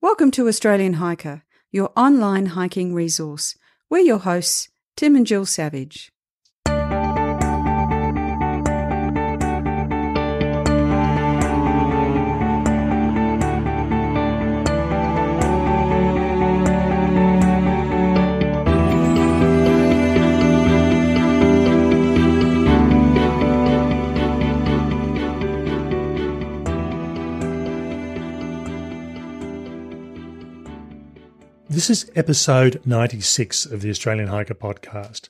Welcome to Australian Hiker, your online hiking resource. We're your hosts, Tim and Jill Savage. This is episode 96 of the Australian Hiker podcast.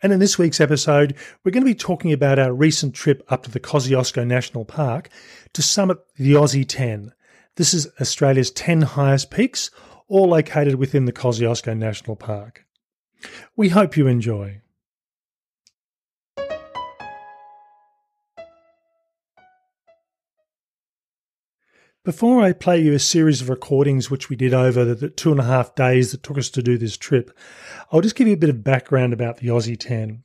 And in this week's episode, we're going to be talking about our recent trip up to the Kosciuszko National Park to summit the Aussie 10. This is Australia's 10 highest peaks, all located within the Kosciuszko National Park. We hope you enjoy. Before I play you a series of recordings which we did over the two and a half days that took us to do this trip, I'll just give you a bit of background about the Aussie 10.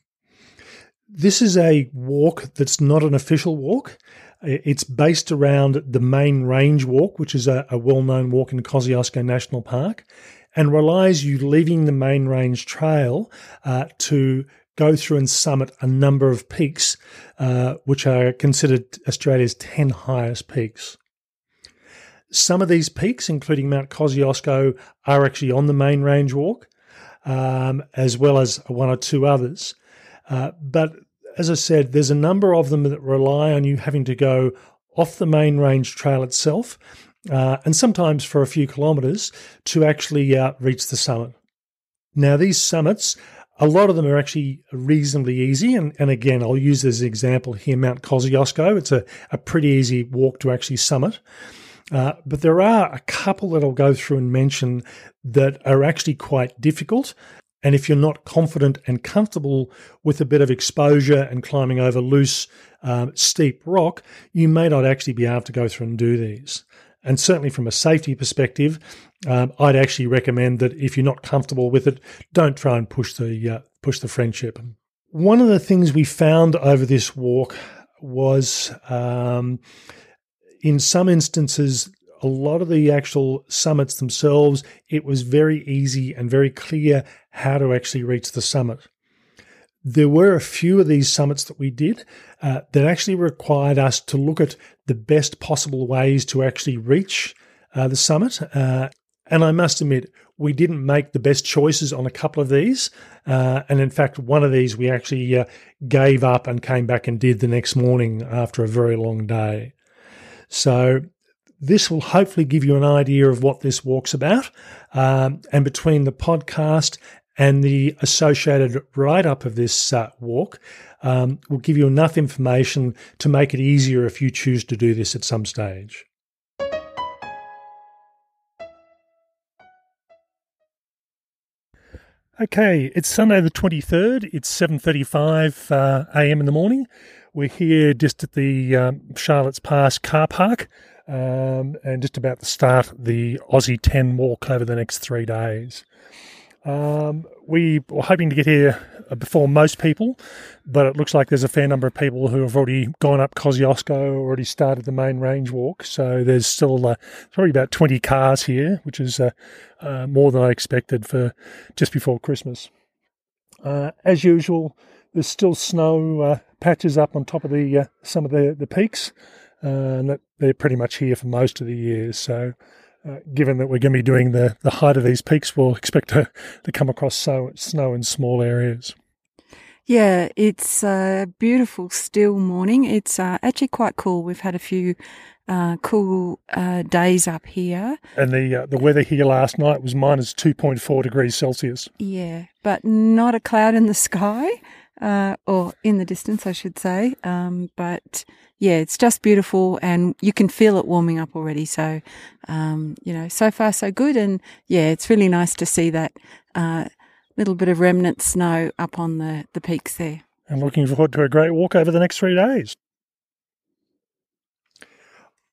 This is a walk that's not an official walk. It's based around the main range walk, which is a, a well known walk in Kosciuszko National Park, and relies you leaving the main range trail uh, to go through and summit a number of peaks, uh, which are considered Australia's 10 highest peaks. Some of these peaks, including Mount Kosciuszko, are actually on the main range walk, um, as well as one or two others. Uh, but as I said, there's a number of them that rely on you having to go off the main range trail itself, uh, and sometimes for a few kilometres to actually uh, reach the summit. Now, these summits, a lot of them are actually reasonably easy. And, and again, I'll use as an example here Mount Kosciuszko. It's a, a pretty easy walk to actually summit. Uh, but there are a couple that I'll go through and mention that are actually quite difficult. And if you're not confident and comfortable with a bit of exposure and climbing over loose, um, steep rock, you may not actually be able to go through and do these. And certainly from a safety perspective, um, I'd actually recommend that if you're not comfortable with it, don't try and push the uh, push the friendship. One of the things we found over this walk was um, in some instances, a lot of the actual summits themselves, it was very easy and very clear how to actually reach the summit. There were a few of these summits that we did uh, that actually required us to look at the best possible ways to actually reach uh, the summit. Uh, and I must admit, we didn't make the best choices on a couple of these. Uh, and in fact, one of these we actually uh, gave up and came back and did the next morning after a very long day. So this will hopefully give you an idea of what this walk's about. Um, and between the podcast and the associated write up of this uh, walk, um, will give you enough information to make it easier if you choose to do this at some stage. Okay, it's Sunday the 23rd. It's 7:35 uh, a.m. in the morning. We're here just at the um, Charlotte's Pass car park um, and just about to start the Aussie 10 walk over the next three days. Um, we were hoping to get here before most people, but it looks like there's a fair number of people who have already gone up Kosciuszko, already started the main range walk. So there's still uh, probably about 20 cars here, which is uh, uh, more than I expected for just before Christmas. Uh, as usual, there's still snow uh, patches up on top of the uh, some of the the peaks, uh, and they're pretty much here for most of the year. So, uh, given that we're going to be doing the the height of these peaks, we'll expect to to come across so, snow in small areas. Yeah, it's a beautiful still morning. It's uh, actually quite cool. We've had a few uh, cool uh, days up here. And the uh, the weather here last night was minus two point four degrees Celsius. Yeah, but not a cloud in the sky uh, or in the distance, I should say. Um, but yeah, it's just beautiful and you can feel it warming up already. So, um, you know, so far so good. And yeah, it's really nice to see that, uh, little bit of remnant snow up on the, the peaks there. And looking forward to a great walk over the next three days.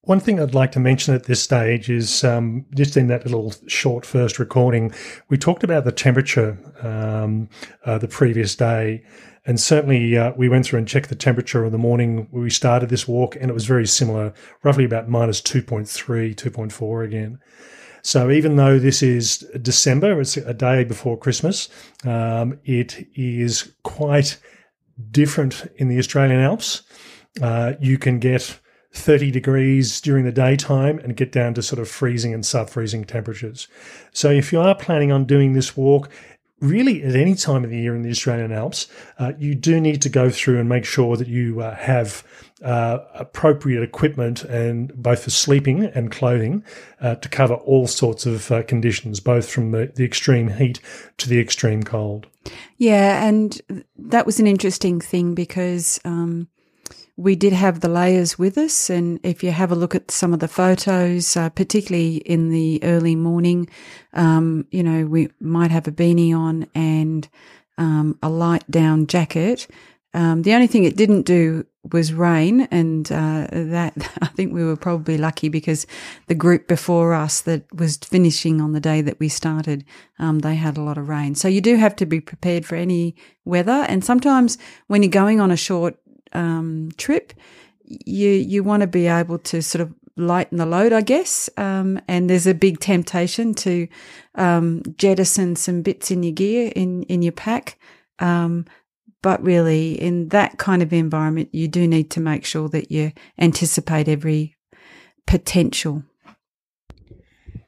One thing I'd like to mention at this stage is um, just in that little short first recording, we talked about the temperature um, uh, the previous day. And certainly uh, we went through and checked the temperature in the morning we started this walk, and it was very similar, roughly about minus 2.3, 2.4 again. So even though this is December, it's a day before Christmas, um, it is quite different in the Australian Alps. Uh, you can get 30 degrees during the daytime and get down to sort of freezing and sub freezing temperatures. So if you are planning on doing this walk, really at any time of the year in the Australian Alps, uh, you do need to go through and make sure that you uh, have uh, appropriate equipment and both for sleeping and clothing uh, to cover all sorts of uh, conditions, both from the, the extreme heat to the extreme cold. Yeah, and that was an interesting thing because um, we did have the layers with us. And if you have a look at some of the photos, uh, particularly in the early morning, um, you know, we might have a beanie on and um, a light down jacket. Um, the only thing it didn't do was rain, and uh, that I think we were probably lucky because the group before us that was finishing on the day that we started, um, they had a lot of rain. So you do have to be prepared for any weather, and sometimes when you're going on a short um, trip, you you want to be able to sort of lighten the load, I guess. Um, and there's a big temptation to um, jettison some bits in your gear in in your pack. Um, but really, in that kind of environment, you do need to make sure that you anticipate every potential.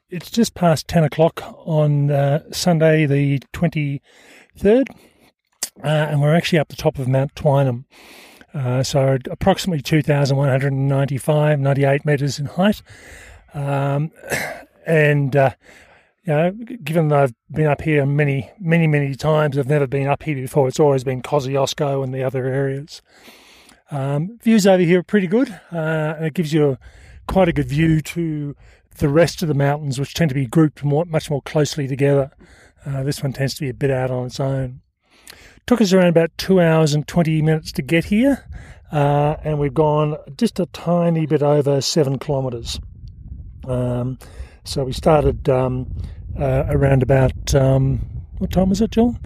It's just past 10 o'clock on uh, Sunday, the 23rd, uh, and we're actually up the top of Mount Twynham. Uh, so approximately 2,195, 98 metres in height. Um, and, uh, you know, given that I've been up here many, many, many times, I've never been up here before. It's always been Kosciuszko and the other areas. Um, views over here are pretty good, uh, and it gives you a, quite a good view to the rest of the mountains, which tend to be grouped more, much more closely together. Uh, this one tends to be a bit out on its own. Took us around about two hours and 20 minutes to get here, uh, and we've gone just a tiny bit over seven kilometres. Um, so we started um, uh, around about, um, what time was it, John?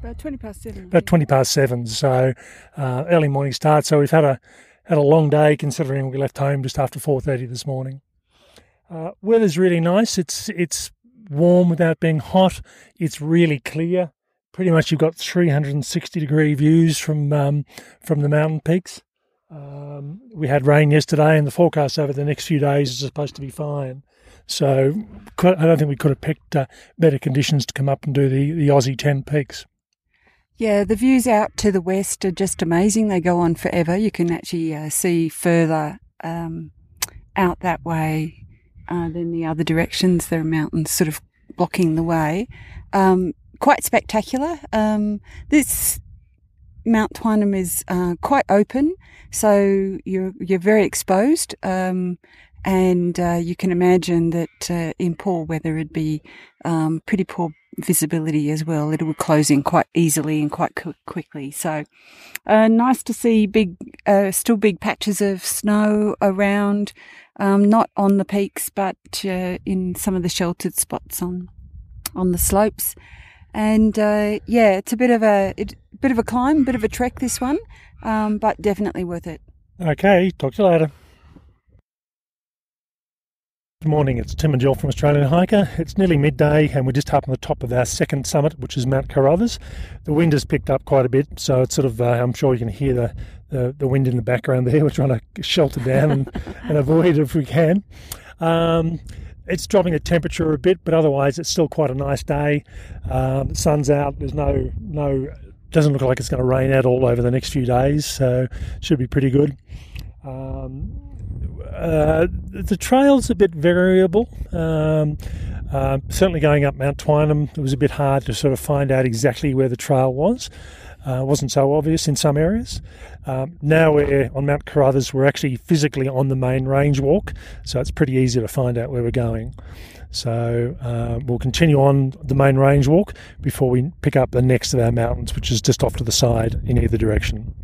About 20 past seven. About 20 past seven, so uh, early morning start. So we've had a had a long day considering we left home just after 4.30 this morning. Uh, weather's really nice. It's it's warm without being hot. It's really clear pretty much you've got 360 degree views from um, from the mountain peaks. Um, we had rain yesterday, and the forecast over the next few days is supposed to be fine. So I don't think we could have picked uh, better conditions to come up and do the, the Aussie 10 peaks. Yeah, the views out to the west are just amazing. They go on forever. You can actually uh, see further um, out that way uh, than the other directions. There are mountains sort of blocking the way. Um, quite spectacular. Um, this Mount Twynham is uh, quite open, so you're you're very exposed, um, and uh, you can imagine that uh, in poor weather it'd be um, pretty poor visibility as well. It would close in quite easily and quite quickly. So uh, nice to see big, uh, still big patches of snow around, um, not on the peaks, but uh, in some of the sheltered spots on on the slopes. And uh, yeah, it's a bit of a it, bit of a climb, bit of a trek this one, um, but definitely worth it. Okay, talk to you later. Good morning, it's Tim and Jill from Australian Hiker. It's nearly midday and we're just up on the top of our second summit, which is Mount Carruthers. The wind has picked up quite a bit, so it's sort of, uh, I'm sure you can hear the, the, the, wind in the background there. We're trying to shelter down and, and avoid it if we can. Um, it's dropping the temperature a bit, but otherwise it's still quite a nice day. Um, the sun's out. There's no no doesn't look like it's going to rain at all over the next few days, so should be pretty good. Um, uh, the trail's a bit variable. Um, uh, certainly going up Mount Twynham, it was a bit hard to sort of find out exactly where the trail was. Uh, wasn't so obvious in some areas. Um, now we're on Mount Carruthers, we're actually physically on the main range walk, so it's pretty easy to find out where we're going. So uh, we'll continue on the main range walk before we pick up the next of our mountains, which is just off to the side in either direction.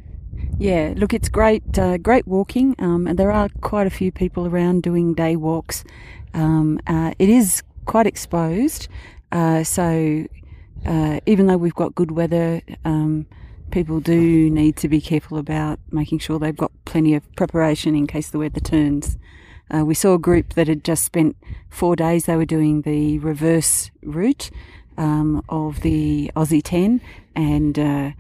Yeah, look, it's great, uh, great walking, um, and there are quite a few people around doing day walks. Um, uh, it is quite exposed, uh, so uh, even though we've got good weather, um, people do need to be careful about making sure they've got plenty of preparation in case the weather turns. Uh, we saw a group that had just spent four days. They were doing the reverse route um, of the Aussie 10, and uh,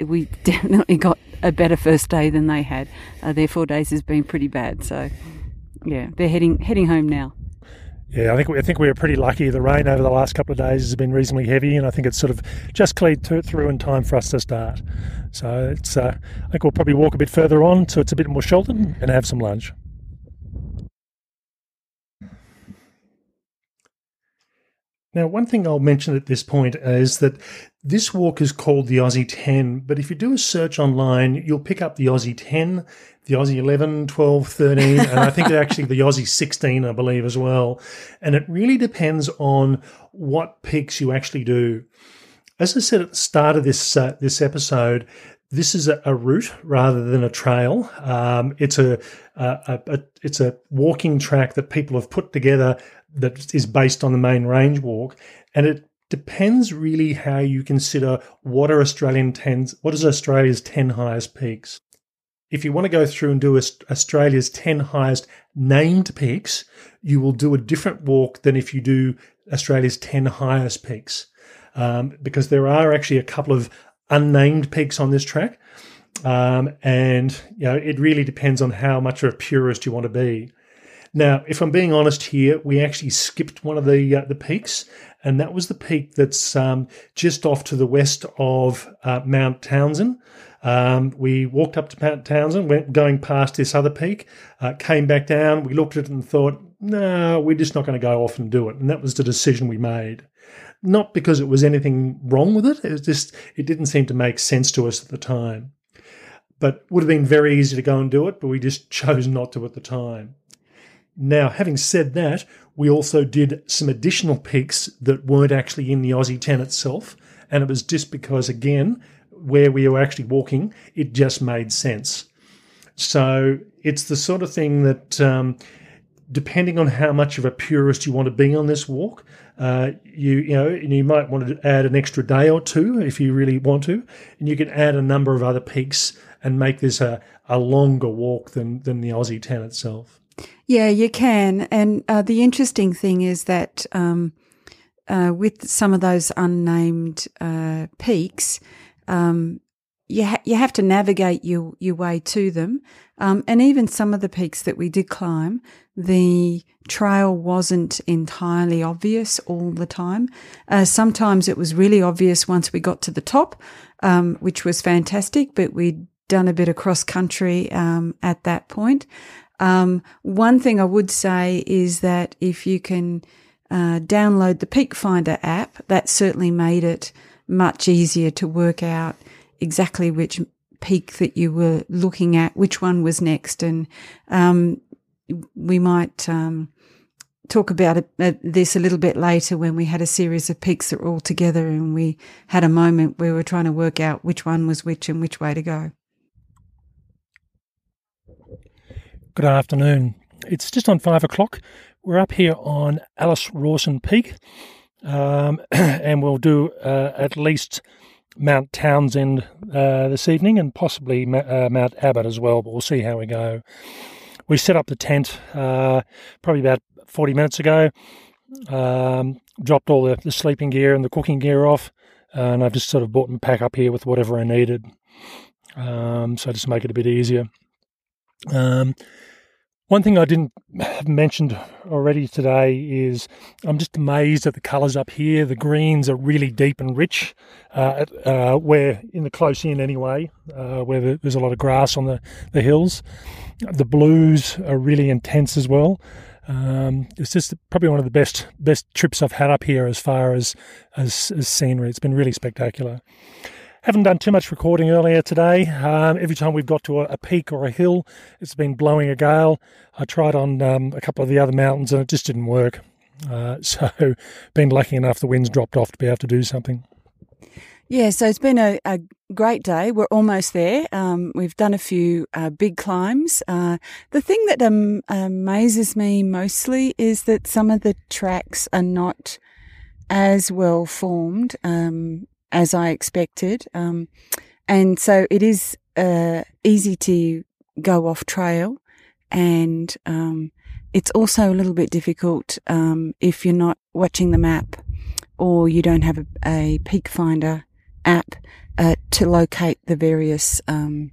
we definitely got a better first day than they had. Uh, their four days has been pretty bad, so yeah, they're heading heading home now. Yeah, I think we, I think we were pretty lucky. The rain over the last couple of days has been reasonably heavy, and I think it's sort of just cleared through in time for us to start. So it's uh, I think we'll probably walk a bit further on, so it's a bit more sheltered, and have some lunch. Now, one thing I'll mention at this point is that this walk is called the Aussie 10, but if you do a search online, you'll pick up the Aussie 10, the Aussie 11, 12, 13, and I think actually the Aussie 16, I believe, as well. And it really depends on what peaks you actually do. As I said at the start of this uh, this episode, this is a, a, route rather than a trail. Um, it's a, a, a, it's a walking track that people have put together that is based on the main range walk, and it depends really how you consider what are Australian tens, what is Australia's ten highest peaks. If you want to go through and do Australia's 10 highest named peaks, you will do a different walk than if you do Australia's 10 highest peaks. Um, because there are actually a couple of unnamed peaks on this track. Um, and you know, it really depends on how much of a purist you want to be. Now, if I'm being honest here, we actually skipped one of the uh, the peaks, and that was the peak that's um, just off to the west of uh, Mount Townsend. Um, we walked up to Mount Townsend, went going past this other peak, uh, came back down. We looked at it and thought, no, we're just not going to go off and do it. And that was the decision we made. Not because it was anything wrong with it. It was just it didn't seem to make sense to us at the time. But would have been very easy to go and do it, but we just chose not to at the time. Now, having said that, we also did some additional peaks that weren't actually in the Aussie 10 itself. And it was just because, again, where we were actually walking, it just made sense. So it's the sort of thing that, um, depending on how much of a purist you want to be on this walk, uh, you you know you might want to add an extra day or two if you really want to, and you can add a number of other peaks and make this a, a longer walk than than the Aussie 10 itself. Yeah, you can. And uh, the interesting thing is that um, uh, with some of those unnamed uh, peaks, um, you ha- you have to navigate your your way to them. Um, and even some of the peaks that we did climb, the trail wasn't entirely obvious all the time. Uh, sometimes it was really obvious once we got to the top, um, which was fantastic. But we'd done a bit of cross country um, at that point. Um, one thing I would say is that if you can uh, download the Peak Finder app, that certainly made it much easier to work out exactly which peak that you were looking at, which one was next, and um, we might um, talk about it, uh, this a little bit later when we had a series of peaks that were all together and we had a moment where we were trying to work out which one was which and which way to go. Good afternoon. It's just on five o'clock. We're up here on Alice Rawson Peak, um, and we'll do uh, at least Mount Townsend uh, this evening and possibly uh, Mount Abbott as well, but we'll see how we go. We set up the tent uh, probably about 40 minutes ago, um, dropped all the, the, sleeping gear and the cooking gear off, and I've just sort of bought and pack up here with whatever I needed. Um, so just make it a bit easier. Um, one thing I didn't have mentioned already today is I'm just amazed at the colours up here. The greens are really deep and rich, uh, uh, where in the close in anyway, uh, where there's a lot of grass on the, the hills. The blues are really intense as well. Um, it's just probably one of the best best trips I've had up here as far as, as, as scenery. It's been really spectacular. Haven't done too much recording earlier today. Um, every time we've got to a, a, peak or a hill, it's been blowing a gale. I tried on um, a couple of the other mountains and it just didn't work. Uh, so, been lucky enough the wind's dropped off to be able to do something. Yeah, so it's been a, a great day. We're almost there. Um, we've done a few uh, big climbs. Uh, the thing that um, amazes me mostly is that some of the tracks are not as well formed um, as I expected. Um, and so it is uh, easy to go off trail and um, it's also a little bit difficult um, if you're not watching the map or you don't have a, a peak finder app uh, to locate the various um,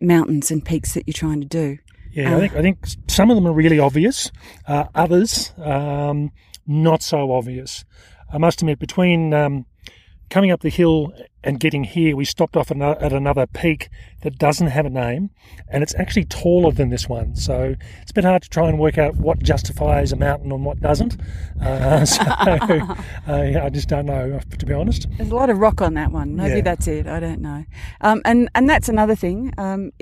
mountains and peaks that you're trying to do. Yeah, uh, I think I think some of them are really obvious. Uh, others, um, not so obvious. I must admit, between um, coming up the hill and getting here, we stopped off at another peak that doesn't have a name, and it's actually taller than this one. So it's a bit hard to try and work out what justifies a mountain and what doesn't. Uh, so uh, I just don't know, to be honest. There's a lot of rock on that one. Maybe yeah. that's it. I don't know. Um, and and that's another thing. Um,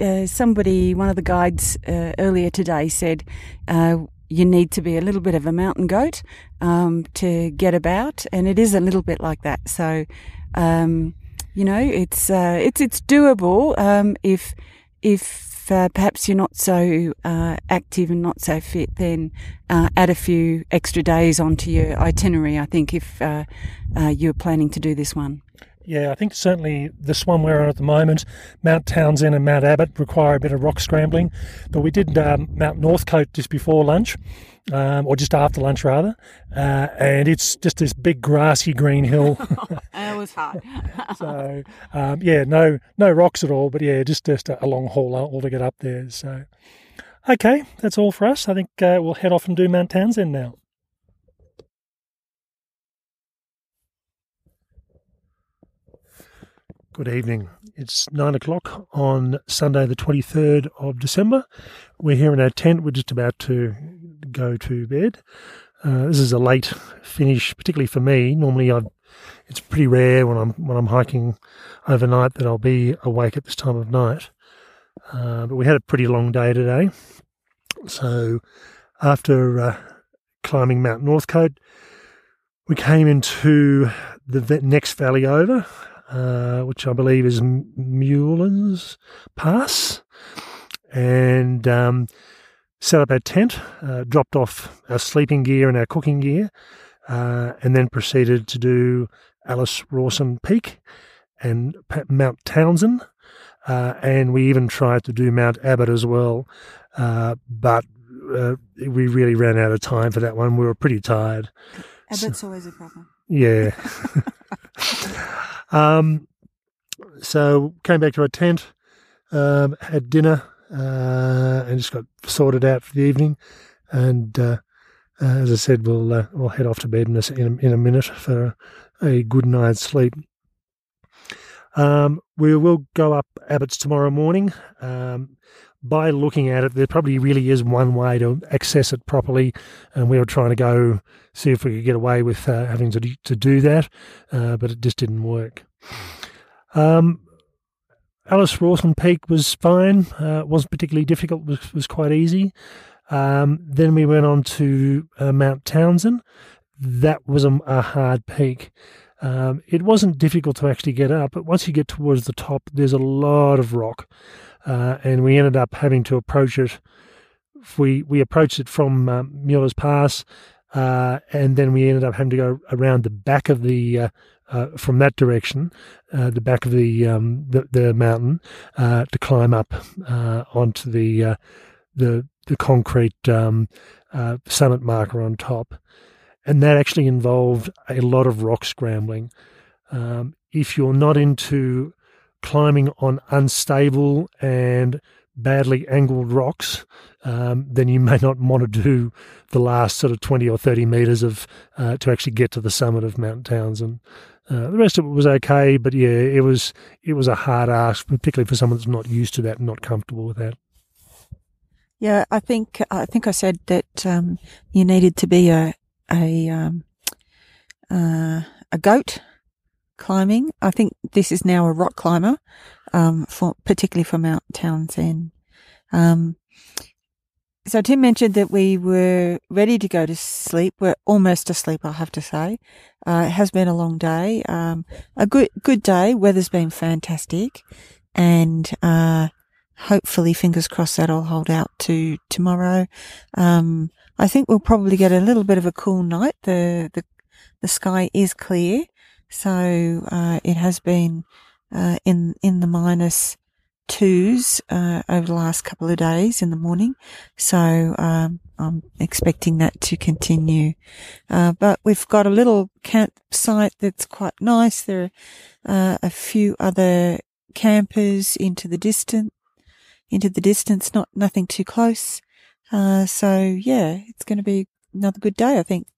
uh, somebody, one of the guides uh, earlier today said uh, you need to be a little bit of a mountain goat um, to get about, and it is a little bit like that. So, um, you know, it's uh, it's it's doable um, if if uh, perhaps you're not so uh, active and not so fit, then uh, add a few extra days onto your itinerary. I think if uh, uh, you're planning to do this one. Yeah, I think certainly this one we're on at the moment, Mount Townsend and Mount Abbott, require a bit of rock scrambling. But we did um, Mount Northcote just before lunch, um, or just after lunch rather, uh, and it's just this big grassy green hill. it was hot. so um, yeah, no no rocks at all, but yeah, just just a long haul all to get up there. So okay, that's all for us. I think uh, we'll head off and do Mount Townsend now. Good evening. It's nine o'clock on Sunday, the 23rd of December. We're here in our tent. We're just about to go to bed. Uh, this is a late finish, particularly for me. Normally, I've, it's pretty rare when I'm when I'm hiking overnight that I'll be awake at this time of night. Uh, but we had a pretty long day today. So, after uh, climbing Mount Northcote, we came into the next valley over, uh, which I believe is Mueller's Pass, and um, set up our tent, uh, dropped off our sleeping gear and our cooking gear, uh, and then proceeded to do Alice Rawson Peak and Mount Townsend. Uh, and we even tried to do Mount Abbott as well, uh, but we really ran out of time for that one. We were pretty tired. Abbott's so, always a problem. Yeah. Um, so came back to our tent, um, had dinner, uh, and just got sorted out for the evening. And uh, uh, as I said, we'll uh, we'll head off to bed in a, in a, in a minute for a good night's sleep. Um, we will go up Abbott's tomorrow morning. Um, by looking at it, there probably really is one way to access it properly, and we were trying to go see if we could get away with uh, having to to do that, uh, but it just didn't work. Um, Alice Rawson Peak was fine; uh, wasn't particularly difficult; was was quite easy. Um, then we went on to uh, Mount Townsend. That was a, a hard peak. Um, it wasn't difficult to actually get up, but once you get towards the top, there's a lot of rock uh, and we ended up having to approach it. We we approached it from um, Mueller's Pass, uh, and then we ended up having to go around the back of the uh, uh from that direction, uh, the back of the um, the, the, mountain uh, to climb up onto the the the concrete um, summit marker on top, and that actually involved a lot of rock scrambling. Um, if you're not into climbing on unstable and badly angled rocks, um, then you may not want to do the last sort of 20 or 30 meters of uh, to actually get to the summit of Mount Townsend. Uh, the rest of it was okay, but yeah, it was it was a hard ask, particularly for someone that's not used to that and not comfortable with that. Yeah, I think I think I said that um, you needed to be a a um, uh, a goat climbing. I think this is now a rock climber, um, for, particularly for Mount Townsend. Um, so Tim mentioned that we were ready to go to sleep. We're almost asleep, I have to say. Uh, it has been a long day. Um, a good, good day. Weather's been fantastic and, uh, hopefully fingers crossed that'll hold out to tomorrow. Um, I think we'll probably get a little bit of a cool night. The, the, the sky is clear. So uh, it has been uh, in in the minus twos uh, over the last couple of days in the morning. So um, I'm expecting that to continue. Uh, but we've got a little campsite that's quite nice. There are uh, a few other campers into the distance, into the distance, not nothing too close. Uh, so yeah, it's going to be another good day, I think.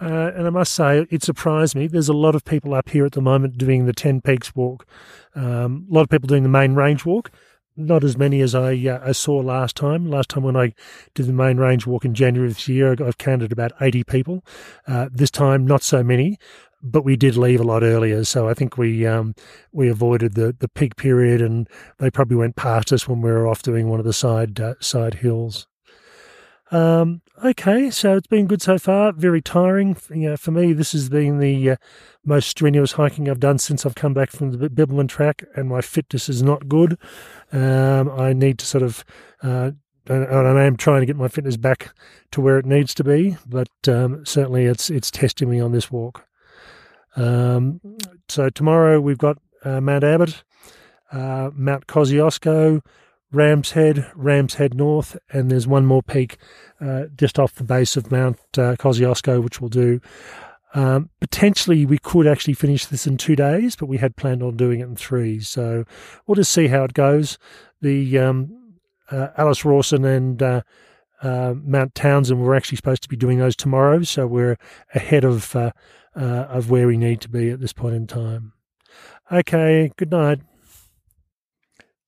Uh, and I must say, it surprised me. There's a lot of people up here at the moment doing the 10 Peaks walk. Um, a lot of people doing the main range walk. Not as many as I, uh, I saw last time. Last time when I did the main range walk in January this year, I've counted about 80 people. Uh, this time, not so many, but we did leave a lot earlier. So I think we um, we avoided the, the peak period, and they probably went past us when we were off doing one of the side uh, side hills. Um, okay, so it's been good so far. Very tiring. You know, for me, this has been the uh, most strenuous hiking I've done since I've come back from the Bibbulmun track, and my fitness is not good. Um, I need to sort of, uh, and I am trying to get my fitness back to where it needs to be, but um, certainly it's it's testing me on this walk. Um, so tomorrow we've got uh, Mount Abbott, uh, Mount Kosciuszko, Ram's Head, Ram's Head North, and there's one more peak uh, just off the base of Mount uh, Kosciuszko, which we'll do. Um, potentially, we could actually finish this in two days, but we had planned on doing it in three. So we'll just see how it goes. The um, uh, Alice Rawson and uh, uh, Mount Townsend were actually supposed to be doing those tomorrow, so we're ahead of uh, uh, of where we need to be at this point in time. Okay, good night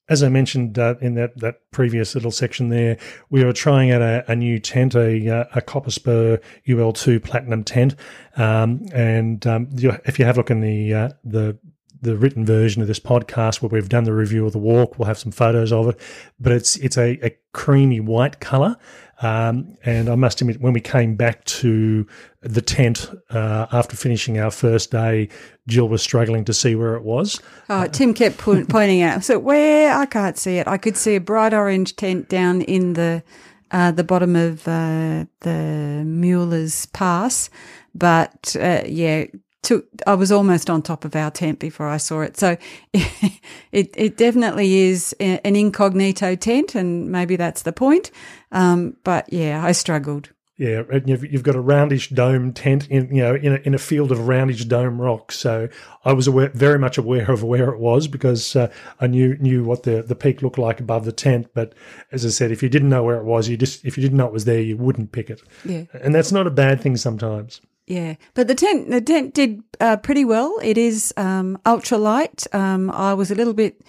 as I mentioned uh, in that, that previous little section there, we were trying out a, a new tent, a, uh, a Copper Spur UL2 Platinum tent. Um, and um, if you have a look in the uh, the the written version of this podcast where we've done the review of the walk. We'll have some photos of it, but it's it's a, a creamy white color. Um, and I must admit, when we came back to the tent uh, after finishing our first day, Jill was struggling to see where it was. Oh, Tim kept po- pointing out. So where I can't see it, I could see a bright orange tent down in the uh, the bottom of uh, the Mueller's Pass, but uh, yeah, took I was almost on top of our tent before I saw it. So it it definitely is an incognito tent, and maybe that's the point. Um, but yeah, I struggled. Yeah, you've, you've got a roundish dome tent in you know in a, in a field of roundish dome rocks. So I was aware, very much aware of where it was because uh, I knew knew what the, the peak looked like above the tent. But as I said, if you didn't know where it was, you just if you didn't know it was there, you wouldn't pick it. Yeah, and that's not a bad thing sometimes. Yeah, but the tent the tent did uh, pretty well. It is um, ultra light. Um, I was a little bit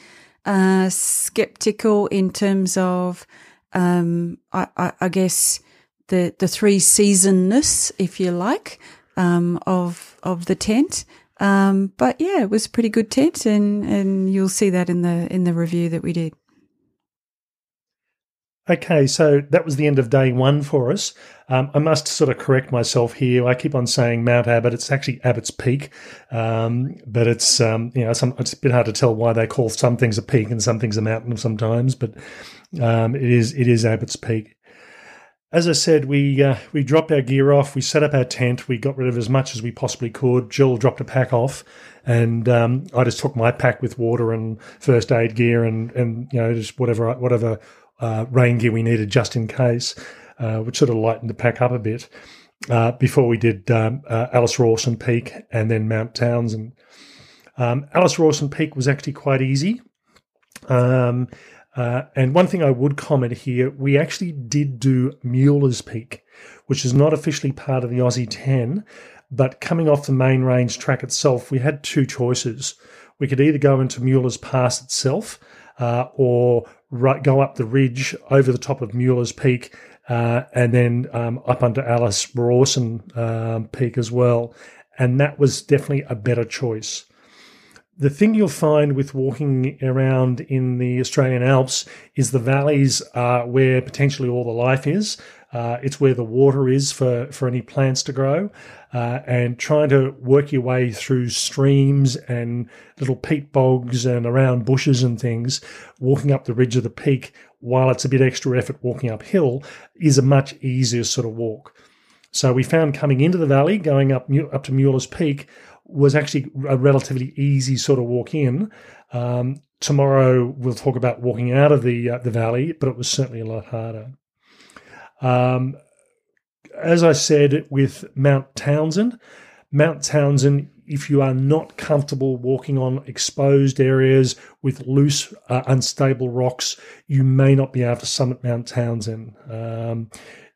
uh, skeptical in terms of, um, I, I, I, guess the the three seasonness, if you like, um, of of the tent. Um, but yeah, it was a pretty good tent, and and you'll see that in the in the review that we did. Okay, so that was the end of day one for us. Um, I must sort of correct myself here. I keep on saying Mount Abbott. It's actually Abbott's Peak, um, but it's um, you know some, it's a bit hard to tell why they call some things a peak and some things a mountain sometimes. But um, it is it is Abbott's Peak. As I said, we uh, we dropped our gear off. We set up our tent. We got rid of as much as we possibly could. Jill dropped a pack off, and um, I just took my pack with water and first aid gear and and you know just whatever whatever uh, rain gear we needed just in case, uh, which sort of lightened the pack up a bit. Uh, before we did um, uh, Alice Rawson Peak and then Mount Townsend. Um, Alice Rawson Peak was actually quite easy. Um, uh, and one thing I would comment here, we actually did do Mueller's Peak, which is not officially part of the Aussie 10, but coming off the main range track itself, we had two choices. We could either go into Mueller's Pass itself, uh, or right, go up the ridge over the top of Mueller's Peak uh, and then um, up under Alice Rawson um, Peak as well. And that was definitely a better choice. The thing you'll find with walking around in the Australian Alps is the valleys are where potentially all the life is. Uh, it's where the water is for, for any plants to grow. Uh, and trying to work your way through streams and little peat bogs and around bushes and things, walking up the ridge of the peak while it's a bit extra effort walking uphill is a much easier sort of walk. So we found coming into the valley, going up up to Mueller's Peak, was actually a relatively easy sort of walk in. Um, tomorrow we'll talk about walking out of the uh, the valley, but it was certainly a lot harder. Um, as I said with Mount Townsend, Mount Townsend, if you are not comfortable walking on exposed areas with loose, uh, unstable rocks, you may not be able to summit Mount Townsend. Um,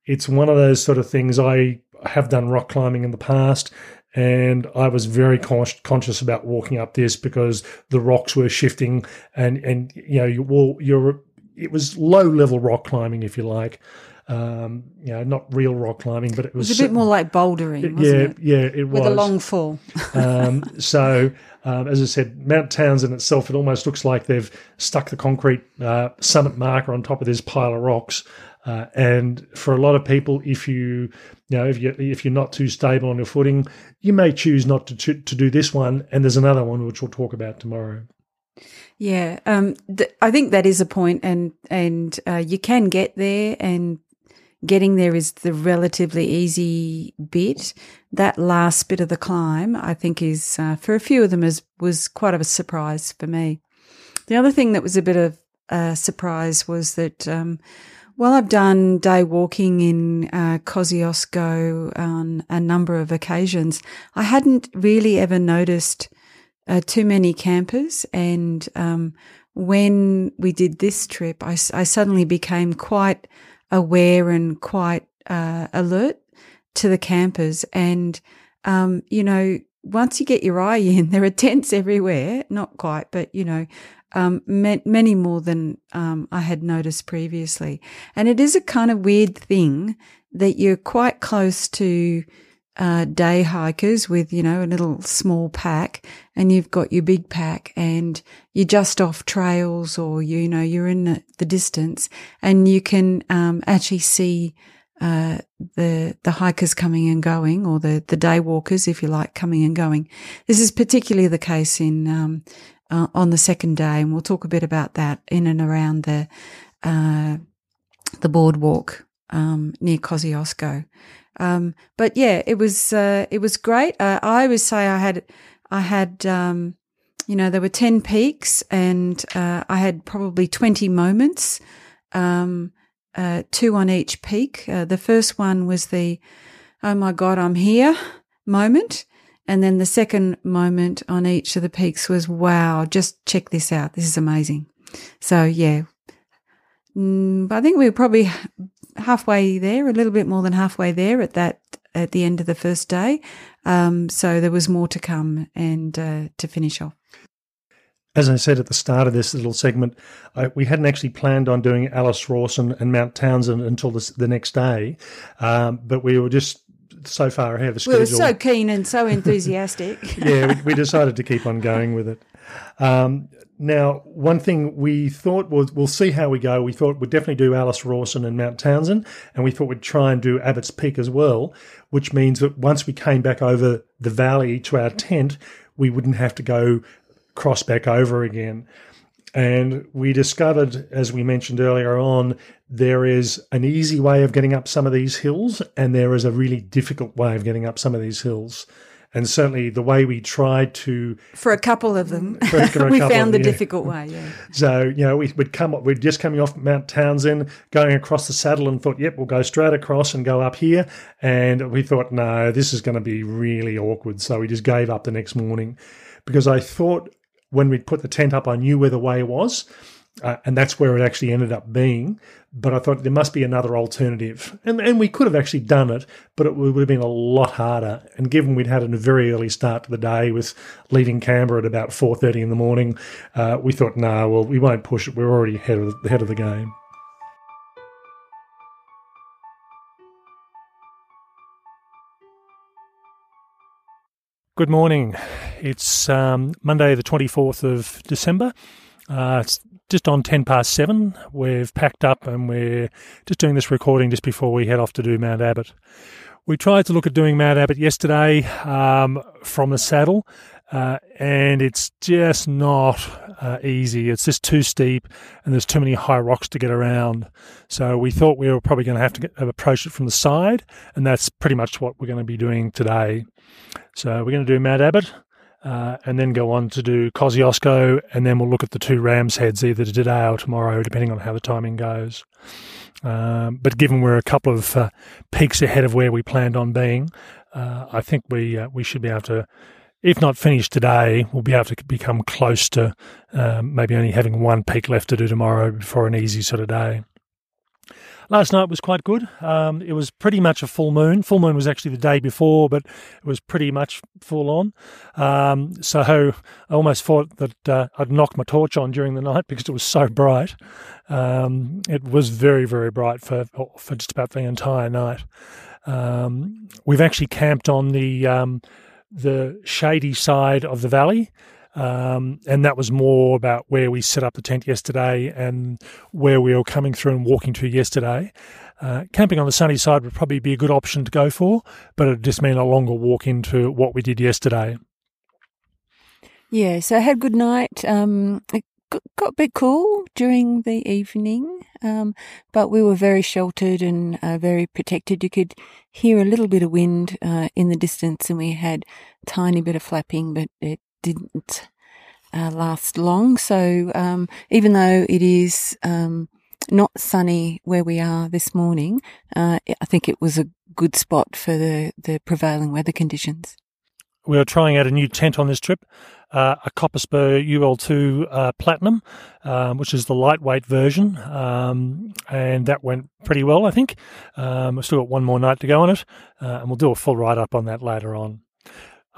it's one of those sort of things I have done rock climbing in the past, and I was very con- conscious about walking up this because the rocks were shifting, and and you know you, you're it was low level rock climbing if you like. Um, you know, not real rock climbing, but it was, it was a bit more like bouldering, yeah, it? yeah, it was with a long fall. um, so, um, as I said, Mount Townsend itself, it almost looks like they've stuck the concrete uh, summit marker on top of this pile of rocks. Uh, and for a lot of people, if you, you know, if you if you're not too stable on your footing, you may choose not to to, to do this one. And there's another one which we'll talk about tomorrow. Yeah, um, th- I think that is a point, and and uh, you can get there, and getting there is the relatively easy bit. That last bit of the climb, I think, is uh, for a few of them is was quite of a surprise for me. The other thing that was a bit of a surprise was that. Um, well, I've done day walking in uh, Kosciuszko on a number of occasions. I hadn't really ever noticed uh, too many campers, and um, when we did this trip, I, I, suddenly became quite aware and quite uh, alert to the campers. And um, you know, once you get your eye in, there are tents everywhere. Not quite, but you know, um, many more than um, I had noticed previously. And it is a kind of weird thing that you're quite close to uh, day hikers with, you know, a little small pack and you've got your big pack and you're just off trails or, you know, you're in the, the distance and you can um, actually see uh, the the hikers coming and going, or the the day walkers, if you like, coming and going. This is particularly the case in um, uh, on the second day, and we'll talk a bit about that in and around the uh, the boardwalk um, near Kosciuszko. Um, but yeah, it was uh, it was great. Uh, I always say I had I had um, you know there were ten peaks, and uh, I had probably twenty moments, um, uh, two on each peak. the first one was the oh my god, I'm here moment. And then the second moment on each of the peaks was, wow, just check this out. This is amazing. So yeah, mm, I think we probably halfway there, a little bit more than halfway there at that, at the end of the first day. Um, so there was more to come and uh, to finish off. As I said at the start of this little segment, I, we hadn't actually planned on doing Alice Rawson and Mount Townsend until the next day, um, but we were just so far ahead of schedule. We were so keen and so enthusiastic. yeah, we, we, decided to keep on going with it. Um, now, one thing we thought was we'll see how we go. We thought we'd definitely do Alice Rawson and Mount Townsend, and we thought we'd try and do Abbott's Peak as well, which means that once we came back over the valley to our tent, we wouldn't have to go cross back over again. And we discovered, as we mentioned earlier on, there is an easy way of getting up some of these hills, and there is a really difficult way of getting up some of these hills. And certainly the way we tried to. For a couple of them, we found the yeah. difficult way, yeah. So, you know, we, would come up, we're just coming off Mount Townsend, going across the saddle, and thought, yep, we'll go straight across and go up here. And we thought, no, this is going to be really awkward. So we just gave up the next morning because I thought when we'd put the tent up, I knew where the way was. Uh, and that's where it actually ended up being. But I thought there must be another alternative, and and we could have actually done it, but it would have been a lot harder. And given we'd had a very early start to the day with leaving Canberra at about four thirty in the morning, uh, we thought, no, nah, well, we won't push it. We're already ahead of ahead of the game. Good morning. It's um, Monday, the 24th of December. Uh, it's just on 10 past 7. We've packed up and we're just doing this recording just before we head off to do Mount Abbott. We tried to look at doing Mount Abbott yesterday um, from the saddle, uh, and it's just not uh, easy. It's just too steep, and there's too many high rocks to get around. So we thought we were probably going to have to get, approach it from the side, and that's pretty much what we're going to be doing today. So we're going to do Mount Abbott. Uh, and then go on to do Kosciuszko, and then we'll look at the two Rams heads either today or tomorrow, depending on how the timing goes. Um, but given we're a couple of uh, peaks ahead of where we planned on being, uh, I think we uh, we should be able to, if not finish today, we'll be able to become close to um, maybe only having one peak left to do tomorrow for an easy sort of day. Last night was quite good. Um, it was pretty much a full moon. Full moon was actually the day before, but it was pretty much full on. Um, so I almost thought that uh, I'd knocked my torch on during the night because it was so bright. Um, it was very, very bright for for just about the entire night. Um, we've actually camped on the um, the shady side of the valley. Um, and that was more about where we set up the tent yesterday and where we were coming through and walking to yesterday. Uh, camping on the sunny side would probably be a good option to go for, but it'd just mean a longer walk into what we did yesterday. Yeah, so I had a good night. Um, it got a bit cool during the evening, um, but we were very sheltered and uh, very protected. You could hear a little bit of wind uh, in the distance, and we had a tiny bit of flapping, but it didn't uh, last long. So um, even though it is um, not sunny where we are this morning, uh, I think it was a good spot for the, the prevailing weather conditions. We are trying out a new tent on this trip, uh, a Copperspur UL2 uh, Platinum, um, which is the lightweight version, um, and that went pretty well, I think. Um, we've still got one more night to go on it, uh, and we'll do a full write up on that later on.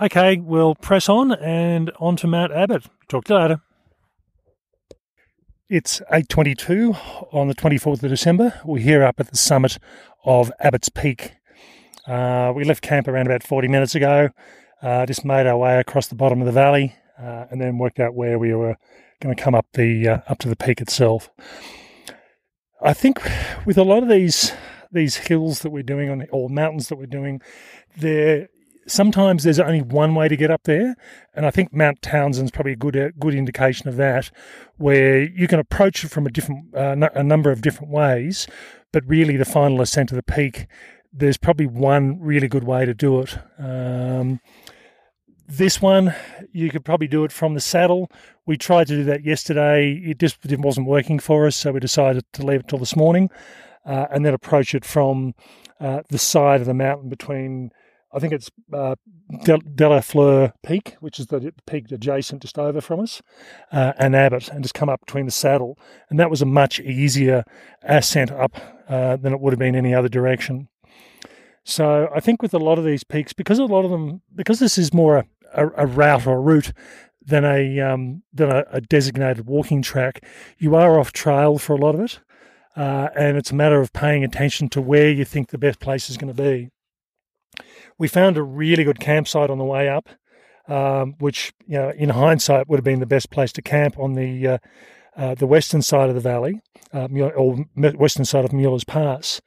Okay, we'll press on and on to Mount Abbott. Talk to you later. It's 8.22 on the 24th of December. We're here up at the summit of Abbott's Peak. Uh, we left camp around about 40 minutes ago, uh, just made our way across the bottom of the valley uh, and then worked out where we were going to come up the uh, up to the peak itself. I think with a lot of these these hills that we're doing on or mountains that we're doing, there sometimes there's only one way to get up there, and I think Mount Townsend's probably a good a good indication of that, where you can approach it from a different uh, a number of different ways, but really the final ascent of the peak, there's probably one really good way to do it. Um, this one, you could probably do it from the saddle. We tried to do that yesterday. It just it wasn't working for us, so we decided to leave it till this morning, uh, and then approach it from uh, the side of the mountain between I think it's uh, De La Peak, which is the peak adjacent just over from us, uh, and Abbott, and just come up between the saddle. And that was a much easier ascent up uh, than it would have been any other direction. So I think with a lot of these peaks, because a lot of them, because this is more a, a, a route or a route than a um, than a, a, designated walking track, you are off trail for a lot of it, uh, and it's a matter of paying attention to where you think the best place is going to be. We found a really good campsite on the way up, um, which you know, in hindsight, would have been the best place to camp on the uh, uh, the western side of the valley, uh, or western side of Mueller's Pass.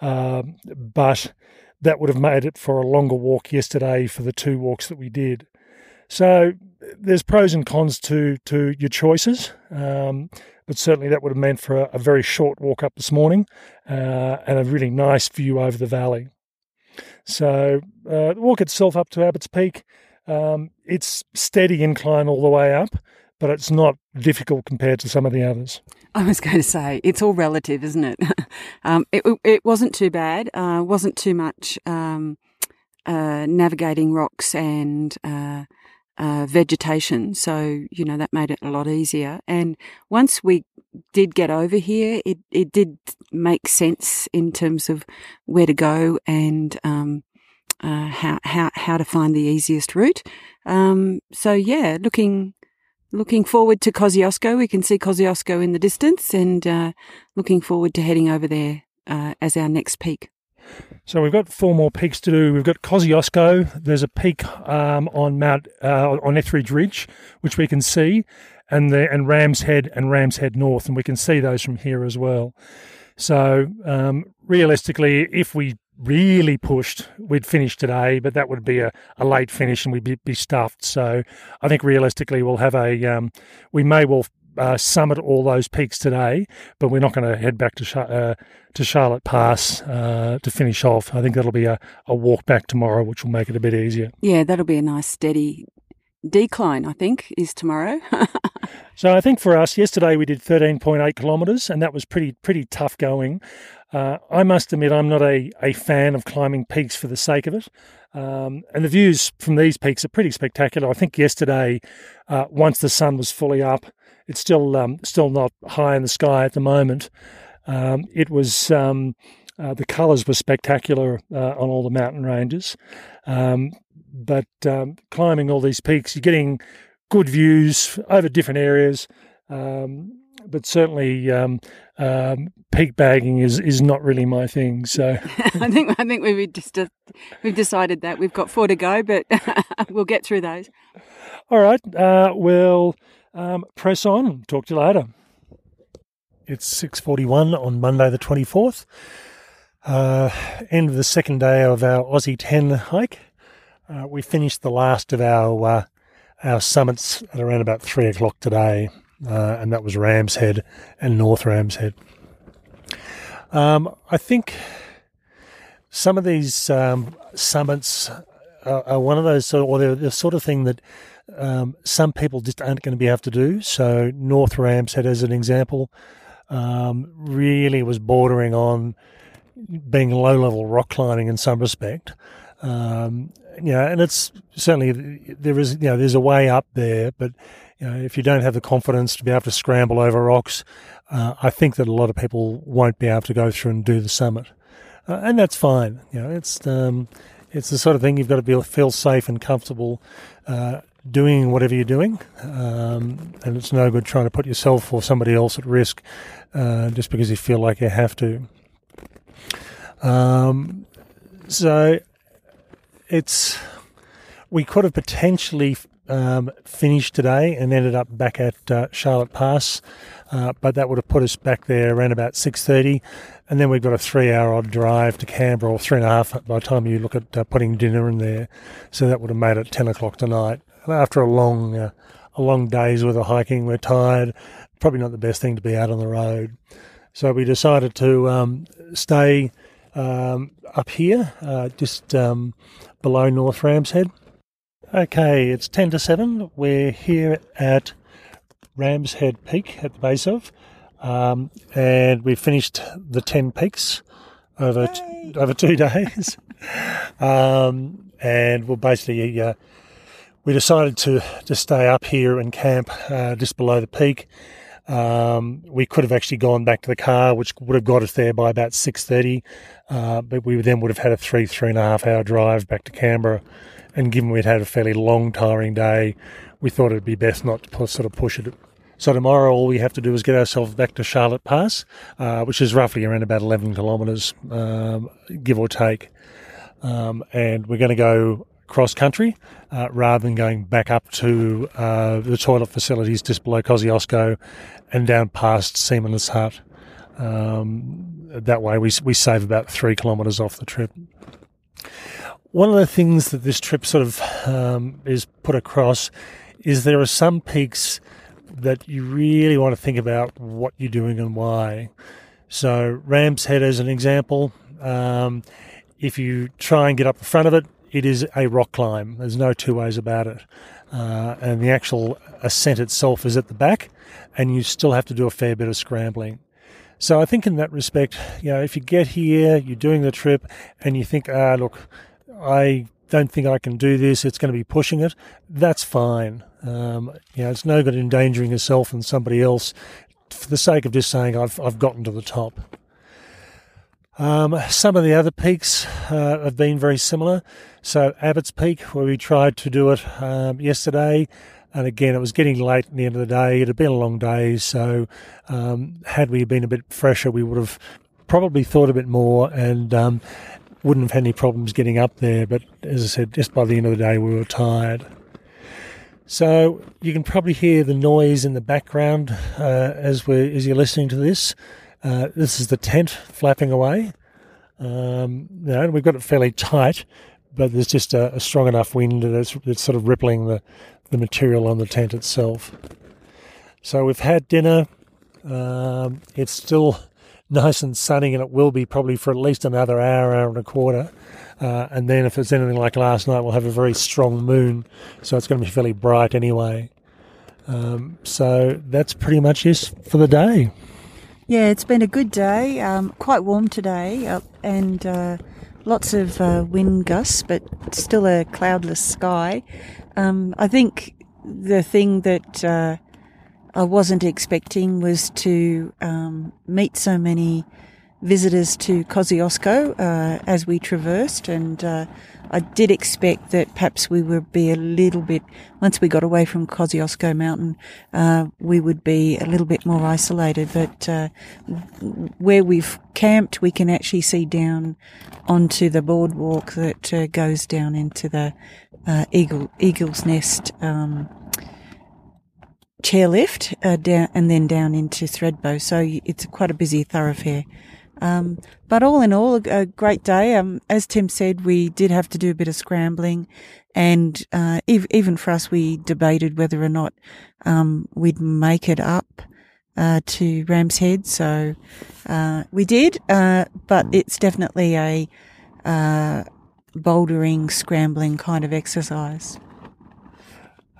Um, but that would have made it for a longer walk yesterday for the two walks that we did. So there's pros and cons to to your choices, um, but certainly that would have meant for a, a very short walk up this morning uh, and a really nice view over the valley. So uh, the walk itself up to Abbott's Peak, um, it's steady incline all the way up, but it's not difficult compared to some of the others. I was going to say it's all relative, isn't it? um, it, it wasn't too bad. Uh, wasn't too much um, uh, navigating rocks and uh, vegetation. So, you know, that made it a lot easier. And once we did get over here, it, it did make sense in terms of where to go and, um, uh, how, how, how to find the easiest route. Um, so yeah, looking, looking forward to Kosciuszko. We can see Kosciuszko in the distance and, uh, looking forward to heading over there, uh, as our next peak. So we've got four more peaks to do. We've got Kosciuszko. There's a peak um, on Mount uh, on Etheridge Ridge, which we can see, and the and Rams Head and Rams Head North, and we can see those from here as well. So um, realistically, if we really pushed, we'd finish today, but that would be a, a late finish and we'd be, be stuffed. So I think realistically, we'll have a um, we may well uh, summit all those peaks today, but we're not going to head back to uh, to Charlotte Pass uh, to finish off. I think that'll be a, a walk back tomorrow, which will make it a bit easier. Yeah, that'll be a nice steady decline, I think, is tomorrow. so I think for us, yesterday we did 13.8 kilometres, and that was pretty pretty tough going. Uh, I must admit, I'm not a, a fan of climbing peaks for the sake of it. Um, and the views from these peaks are pretty spectacular. I think yesterday, uh, once the sun was fully up, it's still um, still not high in the sky at the moment. Um, it was um, uh, the colours were spectacular uh, on all the mountain ranges, um, but um, climbing all these peaks, you're getting good views over different areas. Um, but certainly, um, um, peak bagging is, is not really my thing. So I think I think we've just uh, we've decided that we've got four to go, but we'll get through those. All right, uh, we'll um, press on. Talk to you later. It's six forty one on Monday the twenty fourth. Uh, end of the second day of our Aussie 10 hike. Uh, we finished the last of our uh, our summits at around about three o'clock today, uh, and that was Rams Head and North Rams Head. Um, I think some of these um, summits are, are, one of those, or they're the sort of thing that um, some people just aren't going to be able to do. So North Rams Head, as an example, um, really was bordering on being low level rock climbing in some respect. Um, you know, and it's certainly there is you know there's a way up there, but you know if you don't have the confidence to be able to scramble over rocks, uh, I think that a lot of people won't be able to go through and do the summit, uh, and that's fine. You know, it's um, it's the sort of thing you've got to be feel safe and comfortable. Uh, doing whatever you're doing, um, and it's no good trying to put yourself or somebody else at risk uh, just because you feel like you have to. Um, so it's we could have potentially um, finished today and ended up back at uh, Charlotte Pass, uh, but that would have put us back there around about six thirty, and then we've got a three-hour odd drive to Canberra, or three and a half by the time you look at uh, putting dinner in there. So that would have made it ten o'clock tonight. After a long, uh, a long day's worth of hiking, we're tired. Probably not the best thing to be out on the road. So we decided to um, stay um, up here, uh, just um, below North Ramshead. Okay, it's 10 to 7. We're here at Ramshead Peak at the base of, um, and we've finished the 10 peaks over, t- over two days. Um, and we'll basically, uh, we decided to, to stay up here and camp uh, just below the peak. Um, we could have actually gone back to the car, which would have got us there by about six thirty, uh, but we then would have had a three three and a half hour drive back to Canberra. And given we'd had a fairly long, tiring day, we thought it'd be best not to sort of push it. So tomorrow, all we have to do is get ourselves back to Charlotte Pass, uh, which is roughly around about eleven kilometres, um, give or take. Um, and we're going to go cross country uh, rather than going back up to uh, the toilet facilities just below Kosciuszko and down past Seaman's Hut. Um, that way, we, we save about three kilometres off the trip. One of the things that this trip sort of um, is put across is there are some peaks that you really want to think about what you're doing and why. So, Ram's Head, as an example, um, if you try and get up the front of it, it is a rock climb. There's no two ways about it. Uh, and the actual ascent itself is at the back, and you still have to do a fair bit of scrambling. So I think in that respect, you know, if you get here, you're doing the trip, and you think, ah, look, I don't think I can do this. It's going to be pushing it. That's fine. Um, you know, it's no good endangering yourself and somebody else for the sake of just saying I've I've gotten to the top. Um, some of the other peaks uh, have been very similar. So Abbott's Peak, where we tried to do it um, yesterday, and again, it was getting late at the end of the day. It had been a long day, so um, had we been a bit fresher, we would have probably thought a bit more and um, wouldn't have had any problems getting up there. But as I said, just by the end of the day, we were tired. So you can probably hear the noise in the background uh, as we as you're listening to this. Uh, this is the tent flapping away. Um, know, we've got it fairly tight, but there's just a, a strong enough wind that it's, it's, sort of rippling the, the material on the tent itself. So we've had dinner. Um, it's still nice and sunny, and it will be probably for at least another hour, hour and a quarter. Uh, and then if it's anything like last night, we'll have a very strong moon, so it's going to be fairly bright anyway. Um, so that's pretty much it for the day. Yeah, it's been a good day. Um, quite warm today, uh, and uh, lots of uh, wind gusts, but still a cloudless sky. Um, I think the thing that uh, I wasn't expecting was to um, meet so many visitors to Kosciuszko uh, as we traversed, and uh, I did expect that perhaps we would be a little bit once we got away from Kosciuszko Mountain, uh, we would be a little bit more isolated. But uh, where we've camped, we can actually see down onto the boardwalk that uh, goes down into the uh, Eagle Eagle's Nest. Um, chairlift uh, down and then down into Thredbo. So it's quite a busy thoroughfare. Um, but all in all, a, great day. Um, as Tim said, we did have to do a bit of scrambling, and uh, ev- even for us, we debated whether or not um, we'd make it up uh, to Ram's Head. So uh, we did, uh, but it's definitely a uh, bouldering, scrambling kind of exercise.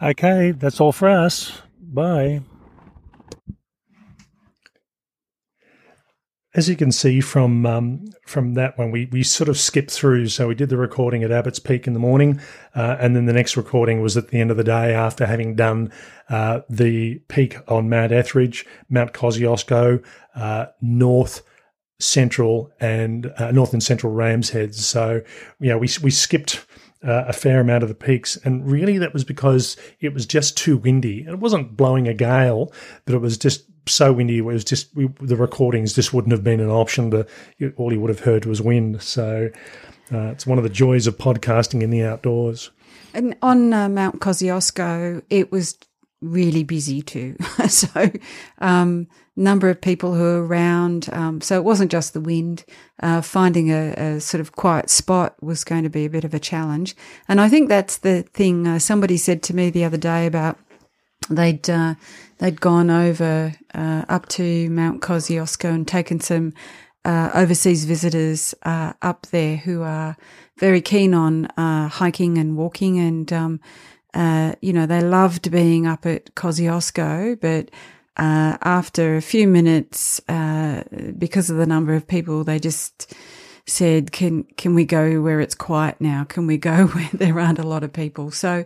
Okay, that's all for us. Bye. As you can see from um, from that one, we we sort of skipped through. So we did the recording at Abbott's Peak in the morning, uh, and then the next recording was at the end of the day after having done uh, the peak on Mount Etheridge, Mount Kosciuszko, uh, North Central, and uh, North and Central Rams Heads. So yeah, we we skipped uh, a fair amount of the peaks. And really, that was because it was just too windy. It wasn't blowing a gale, but it was just so windy. It was just we, the recordings just wouldn't have been an option. To all you would have heard was wind. So uh, it's one of the joys of podcasting in the outdoors. And on uh, Mount Kosciuszko, it was really busy too. so, um, number of people who were around. Um, so it wasn't just the wind. Uh, finding a, a, sort of quiet spot was going to be a bit of a challenge. And I think that's the thing. Uh, somebody said to me the other day about they'd uh, they'd gone over uh, up to Mount Kosciuszko and taken some uh, overseas visitors uh, up there who are very keen on hiking and walking and um, uh, you know, they loved being up at Kosciuszko, but uh, after a few minutes, uh, because of the number of people, they just said, "Can can we go where it's quiet now? Can we go where there aren't a lot of people?" So,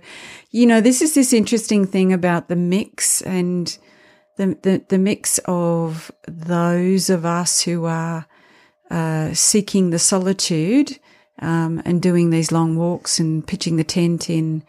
you know, this is this interesting thing about the mix and the the, the mix of those of us who are uh, seeking the solitude um, and doing these long walks and pitching the tent in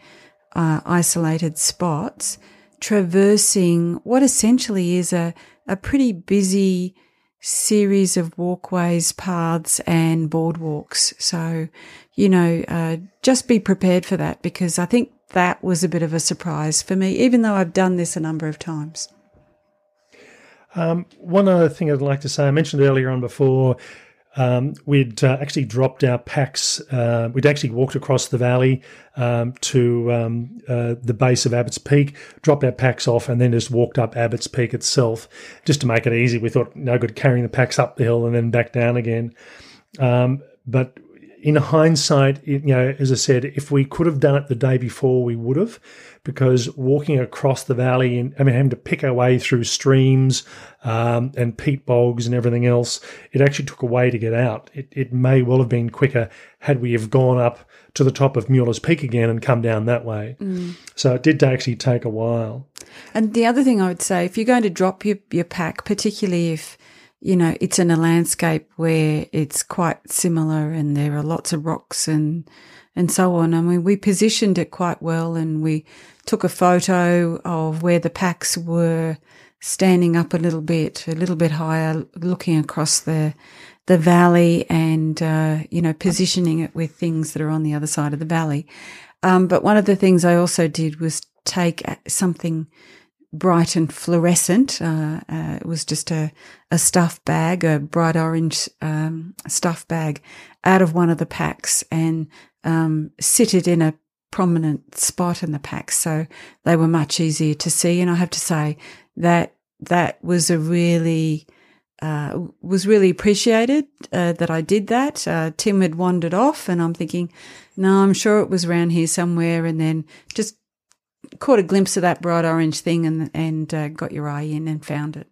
uh, isolated spots, traversing what essentially is a, a pretty busy series of walkways, paths, and boardwalks. So, you know, uh, just be prepared for that because I think that was a bit of a surprise for me, even though I've done this a number of times. Um, one other thing I'd like to say, I mentioned earlier on before um, we'd uh, actually dropped our packs. Uh, we'd actually walked across the valley um, to um, uh, the base of Abbott's Peak, dropped our packs off, and then just walked up Abbott's Peak itself, just to make it easy. We thought no good carrying the packs up the hill and then back down again. Um, but in hindsight, you know, as I said, if we could have done it the day before, we would have because walking across the valley and I mean having to pick our way through streams um, and peat bogs and everything else, it actually took a way to get out. It, it may well have been quicker had we have gone up to the top of Mueller's Peak again and come down that way. Mm. So it did actually take a while. And the other thing I would say, if you're going to drop your, your pack, particularly if you know it's in a landscape where it's quite similar and there are lots of rocks and and so on. I mean, we positioned it quite well and we took a photo of where the packs were standing up a little bit, a little bit higher, looking across the the valley and uh, you know positioning it with things that are on the other side of the valley. Um, but one of the things I also did was take something bright and fluorescent. Uh, uh, it was just a, a stuff bag, a bright orange um, stuff bag, out of one of the packs and um, sit it in a prominent spot in the pack, so they were much easier to see. And I have to say that that was a really uh, was really appreciated uh, that I did that. Uh, Tim had wandered off, and I'm thinking, no, I'm sure it was around here somewhere. And then just caught a glimpse of that bright orange thing, and and uh, got your eye in and found it.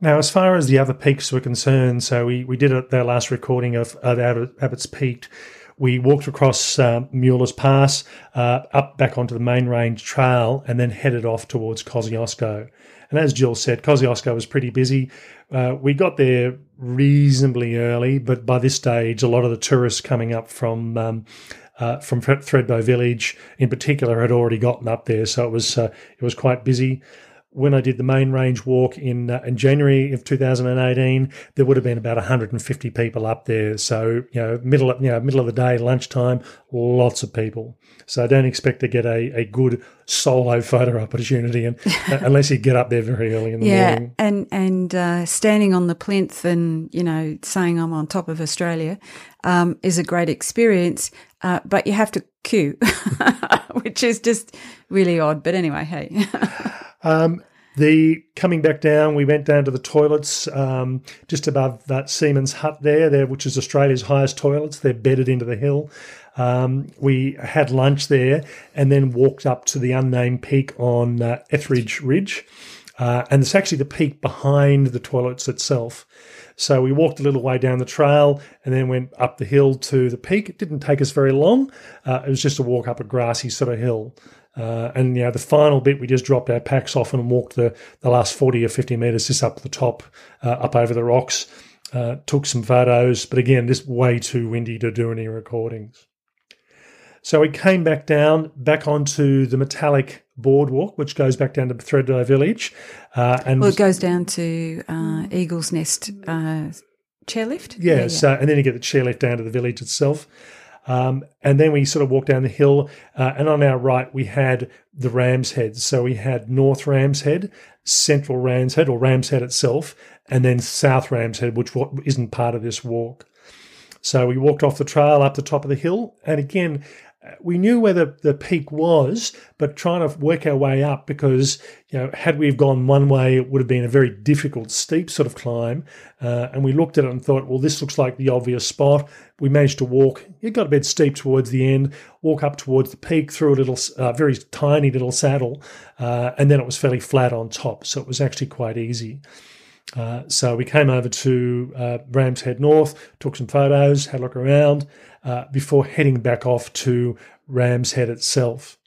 Now, as far as the other peaks were concerned, so we, we did a, their last recording of, of Abbott's Peak. We walked across um, Mueller's Pass, uh, up back onto the main range trail, and then headed off towards Kosciuszko. And as Jill said, Kosciuszko was pretty busy. Uh, we got there reasonably early, but by this stage, a lot of the tourists coming up from um, uh, from Thredbo Village, in particular, had already gotten up there, so it was uh, it was quite busy when I did the main range walk in uh, in January of 2018, there would have been about 150 people up there. So you know, middle of, you know middle of the day, lunchtime, lots of people. So I don't expect to get a, a good solo photo opportunity, and uh, unless you get up there very early in the yeah, morning. Yeah, and and uh, standing on the plinth and you know saying I'm on top of Australia um, is a great experience. Uh, but you have to queue, which is just really odd. But anyway, hey. Um, the coming back down, we went down to the toilets um, just above that Seaman's Hut there, there, which is Australia's highest toilets. They're bedded into the hill. Um, we had lunch there and then walked up to the unnamed peak on uh, Etheridge Ridge. Uh, and it's actually the peak behind the toilets itself. So we walked a little way down the trail and then went up the hill to the peak. It didn't take us very long. Uh, it was just a walk up a grassy sort of hill. Uh, and you know, the final bit, we just dropped our packs off and walked the, the last 40 or 50 metres just up the top, uh, up over the rocks. Uh, took some photos, but again, just way too windy to do any recordings. So we came back down, back onto the metallic boardwalk, which goes back down to Thredbo Village. Uh, and well, it goes down to uh, Eagle's Nest uh, chairlift. Yeah, yeah, yeah, so and then you get the chairlift down to the village itself. Um, and then we sort of walked down the hill, uh, and on our right we had the Ram's Head. So we had North Ram's Head, Central Ram's Head, or Ram's Head itself, and then South Ram's Head, which isn't part of this walk. So we walked off the trail up the top of the hill, and again, we knew where the, the peak was, but trying to work our way up because, you know, had we have gone one way, it would have been a very difficult, steep sort of climb. Uh, and we looked at it and thought, well, this looks like the obvious spot. We managed to walk, it got a bit steep towards the end, walk up towards the peak through a little, uh, very tiny little saddle, uh, and then it was fairly flat on top. So it was actually quite easy. Uh, so we came over to uh, Ram's Head North, took some photos, had a look around uh, before heading back off to Ram's Head itself.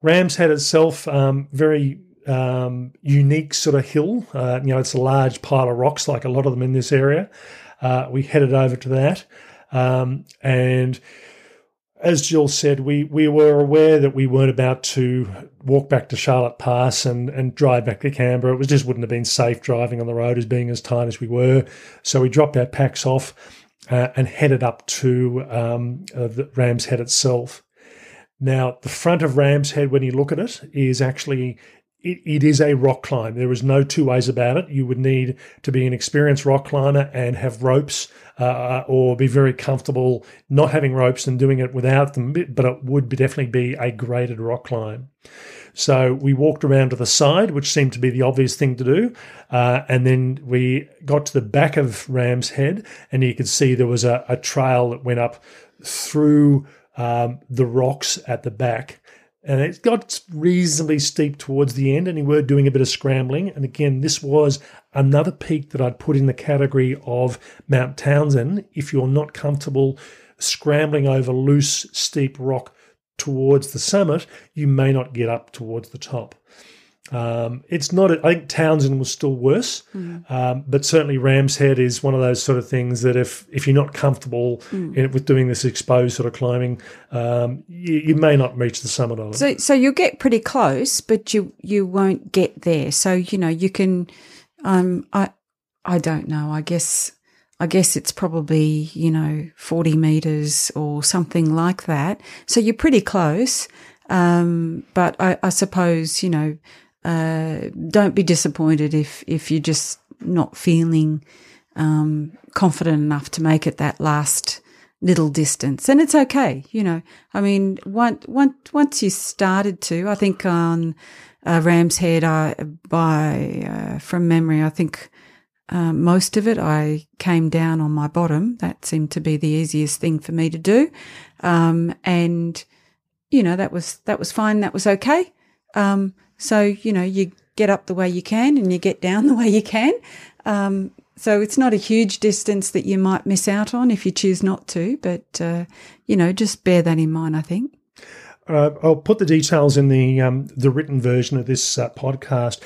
Ram's Head itself, um, very um, unique sort of hill. Uh, you know, it's a large pile of rocks, like a lot of them in this area. Uh, we headed over to that, um, and as Jill said, we, we were aware that we weren't about to walk back to Charlotte Pass and, and drive back to Canberra. It was just wouldn't have been safe driving on the road as being as tight as we were. So we dropped our packs off uh, and headed up to um, uh, the Ram's Head itself. Now, the front of Ram's Head, when you look at it, is actually it, it is a rock climb. There is no two ways about it. You would need to be an experienced rock climber and have ropes, uh, or be very comfortable not having ropes and doing it without them. But it would be definitely be a graded rock climb. So we walked around to the side, which seemed to be the obvious thing to do, uh, and then we got to the back of Ram's Head, and you could see there was a, a trail that went up through um, the rocks at the back and it got reasonably steep towards the end, and we were doing a bit of scrambling. And again, this was another peak that I'd put in the category of Mount Townsend. If you're not comfortable scrambling over loose, steep rock towards the summit, you may not get up towards the top. Um, it's not. I think Townsend was still worse, mm. um, but certainly Ram's Head is one of those sort of things that if if you're not comfortable mm. in, with doing this exposed sort of climbing, um, you, you, may not reach the summit of it. So, so you'll get pretty close, but you you won't get there. So you know you can. Um, I I don't know. I guess I guess it's probably you know forty meters or something like that. So you're pretty close. Um, but I, I suppose you know uh, don't be disappointed if if you're just not feeling um, confident enough to make it that last little distance, and it's okay. You know, I mean, once once once you started to, I think on uh, Ram's Head, I by uh, from memory, I think uh, most of it, I came down on my bottom. That seemed to be the easiest thing for me to do. Um, and, you know, that was, that was fine. That was okay. Um, so, you know, you get up the way you can and you get down the way you can. Um, so it's not a huge distance that you might miss out on if you choose not to, but, uh, you know, just bear that in mind, I think. Uh, I'll put the details in the um, the written version of this uh, podcast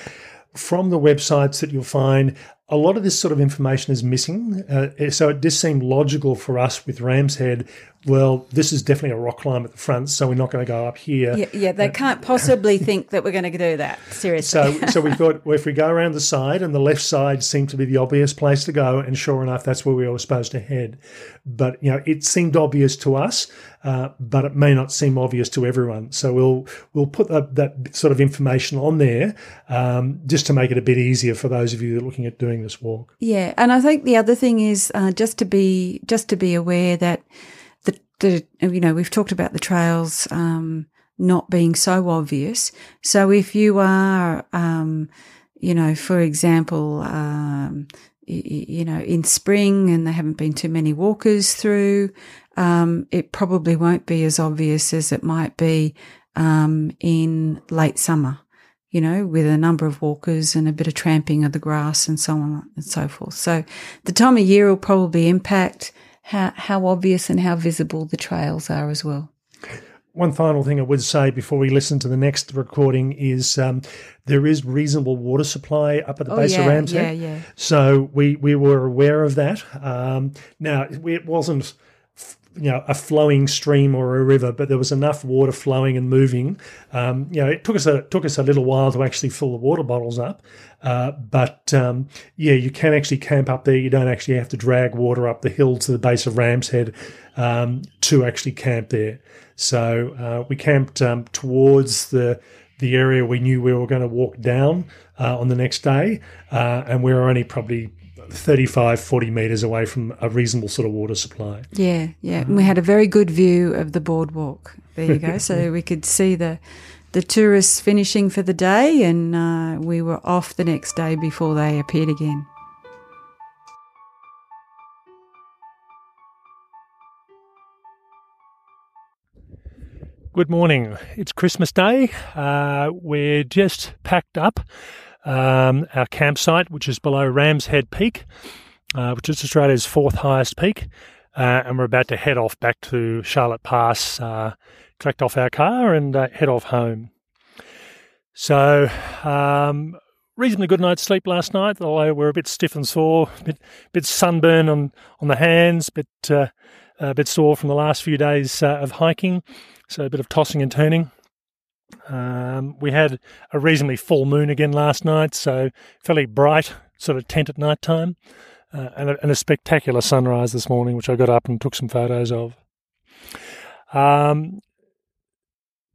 from the websites that you'll find a lot of this sort of information is missing. Uh, so it just seemed logical for us with Ram's Head. Well, this is definitely a rock climb at the front, so we're not going to go up here. Yeah, yeah they uh, can't possibly think that we're going to do that. Seriously. So, so we thought, well, if we go around the side, and the left side seemed to be the obvious place to go, and sure enough, that's where we were supposed to head. But you know, it seemed obvious to us, uh, but it may not seem obvious to everyone. So we'll we'll put that, that sort of information on there um, just to make it a bit easier for those of you that are looking at doing doing this walk. Yeah, and I think the other thing is uh, just to be just to be aware that the the you know we've talked about the trails um, not being so obvious. So if you are um, you know for example um, you, know in spring and there haven't been too many walkers through, um, it probably won't be as obvious as it might be um, in late summer you know, with a number of walkers and a bit of tramping of the grass and so on and so forth. So the time of year will probably impact how, how obvious and how visible the trails are as well. One final thing I would say before we listen to the next recording is um, there is reasonable water supply up at the oh, base yeah, of Ram's Head. Yeah, yeah. So we, we were aware of that. Um, now, it wasn't you know a flowing stream or a river, but there was enough water flowing and moving. Um, you know, it took us a took us a little while to actually fill the water bottles up, uh, but um, yeah, you can actually camp up there. You don't actually have to drag water up the hill to the base of Ram's Head um, to actually camp there. So uh, we camped um, towards the the area we knew we were going to walk down uh, on the next day, uh, and we were only probably 35, 40 metres away from a reasonable sort of water supply. Yeah, yeah. And we had a very good view of the boardwalk. There you go. so we could see the the tourists finishing for the day, and uh, we were off the next day before they appeared again. Good morning. It's Christmas Day. Uh, we're just packed up um, our campsite, which is below Ram's Head Peak, uh, which is Australia's fourth highest peak. Uh, and we're about to head off back to Charlotte Pass, uh, collect off our car, and uh, head off home. So, um, reasonably good night's sleep last night, although we're a bit stiff and sore, a bit, bit sunburn on, on the hands, bit, uh, a bit sore from the last few days uh, of hiking, so a bit of tossing and turning. Um, we had a reasonably full moon again last night, so fairly bright sort of tent at night time, uh, and, a, and, a, spectacular sunrise this morning, which I got up and took some photos of. Um,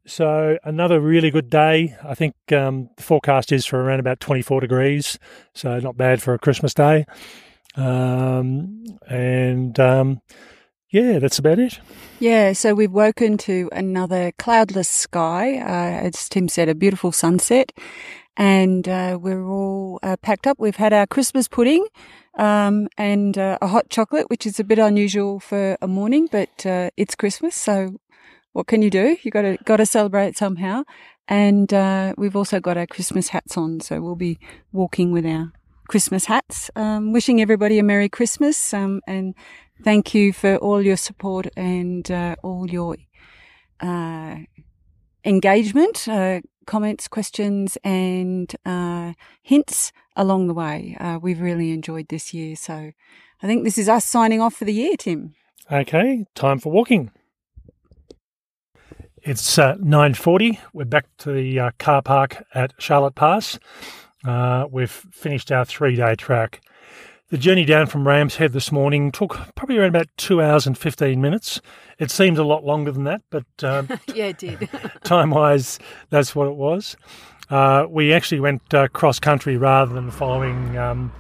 so another really good day. I think um, the forecast is for around about 24 degrees, so not bad for a Christmas day. Um, and um, yeah, that's about it. Yeah, so we've woken to another cloudless sky. Uh, as Tim said, a beautiful sunset. And uh, we're all uh, packed up. We've had our Christmas pudding um, and uh, a hot chocolate, which is a bit unusual for a morning, but uh, it's Christmas. So what can you do? You got to got to celebrate somehow. And uh, we've also got our Christmas hats on, so we'll be walking with our Christmas hats. Um, wishing everybody a Merry Christmas um, and thank you for all your support and uh, all your uh, engagement, uh, comments, questions, and uh, hints along the way. Uh, we've really enjoyed this year. So I think this is us signing off for the year, Tim. Okay, time for walking. It's uh, 9.40. We're back to the car park at Charlotte Pass. we've finished our three-day track. The journey down from Ram's Head this morning took probably around about two hours and 15 minutes. It seemed a lot longer than that, but um, yeah, it did. time wise, that's what it was. Uh, we actually went uh, cross country rather than following um,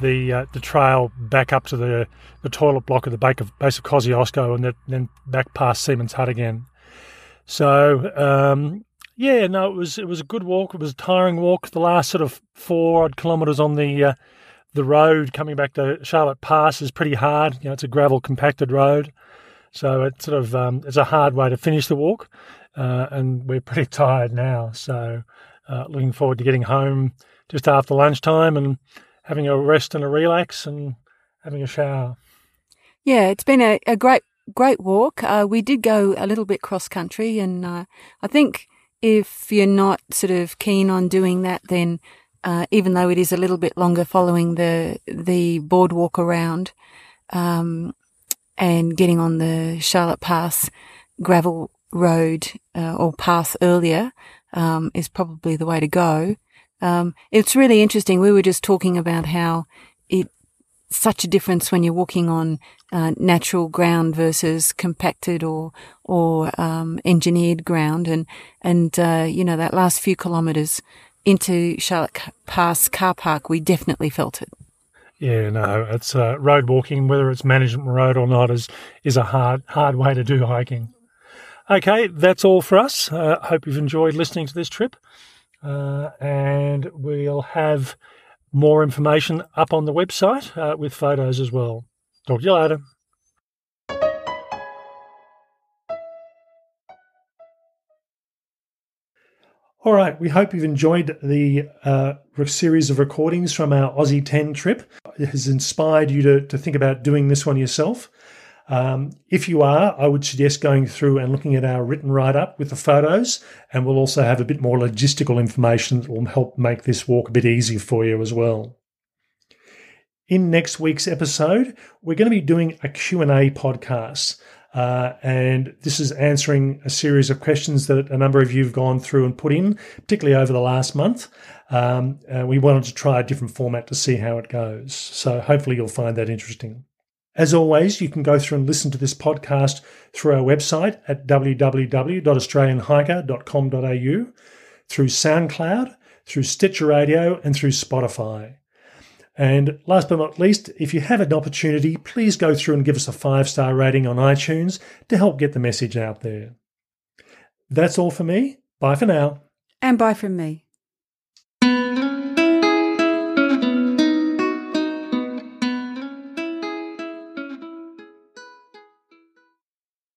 the uh, the trail back up to the, the toilet block at the base of, base of Kosciuszko and then back past Seaman's Hut again. So um, yeah, no, it was it was a good walk. It was a tiring walk. The last sort of four odd kilometres on the uh, the road coming back to Charlotte Pass is pretty hard. You know, it's a gravel compacted road, so it's sort of um, it's a hard way to finish the walk, uh, and we're pretty tired now. So uh, looking forward to getting home just after lunchtime and having a rest and a relax and having a shower. Yeah, it's been a, a great great walk. Uh, we did go a little bit cross country, and uh, I think if you're not sort of keen on doing that, then uh, even though it is a little bit longer following the the boardwalk around um, and getting on the Charlotte Pass gravel road uh, or path earlier um, is probably the way to go. Um, it's really interesting. We were just talking about how it such a difference when you're walking on uh, natural ground versus compacted or or um, engineered ground, and and uh, you know that last few kilometres into Charlotte Pass car park, we definitely felt it. Yeah, no, it's uh, road walking, whether it's management road or not, is is a hard hard way to do hiking. Okay, that's all for us. Uh, hope you've enjoyed listening to this trip, uh, and we'll have more information up on the website uh, with photos as well. Talk to you later. All right, we hope you've enjoyed the uh, series of recordings from our Aussie 10 trip. It has inspired you to, to think about doing this one yourself. Um, if you are, I would suggest going through and looking at our written write up with the photos, and we'll also have a bit more logistical information that will help make this walk a bit easier for you as well. In next week's episode, we're going to be doing a Q&A podcast. Uh, and this is answering a series of questions that a number of you have gone through and put in, particularly over the last month. Um, we wanted to try a different format to see how it goes. So hopefully you'll find that interesting. As always, you can go through and listen to this podcast through our website at www.australianhiker.com.au, through SoundCloud, through Stitcher Radio, and through Spotify. And last but not least, if you have an opportunity, please go through and give us a five star rating on iTunes to help get the message out there. That's all for me. Bye for now. And bye from me.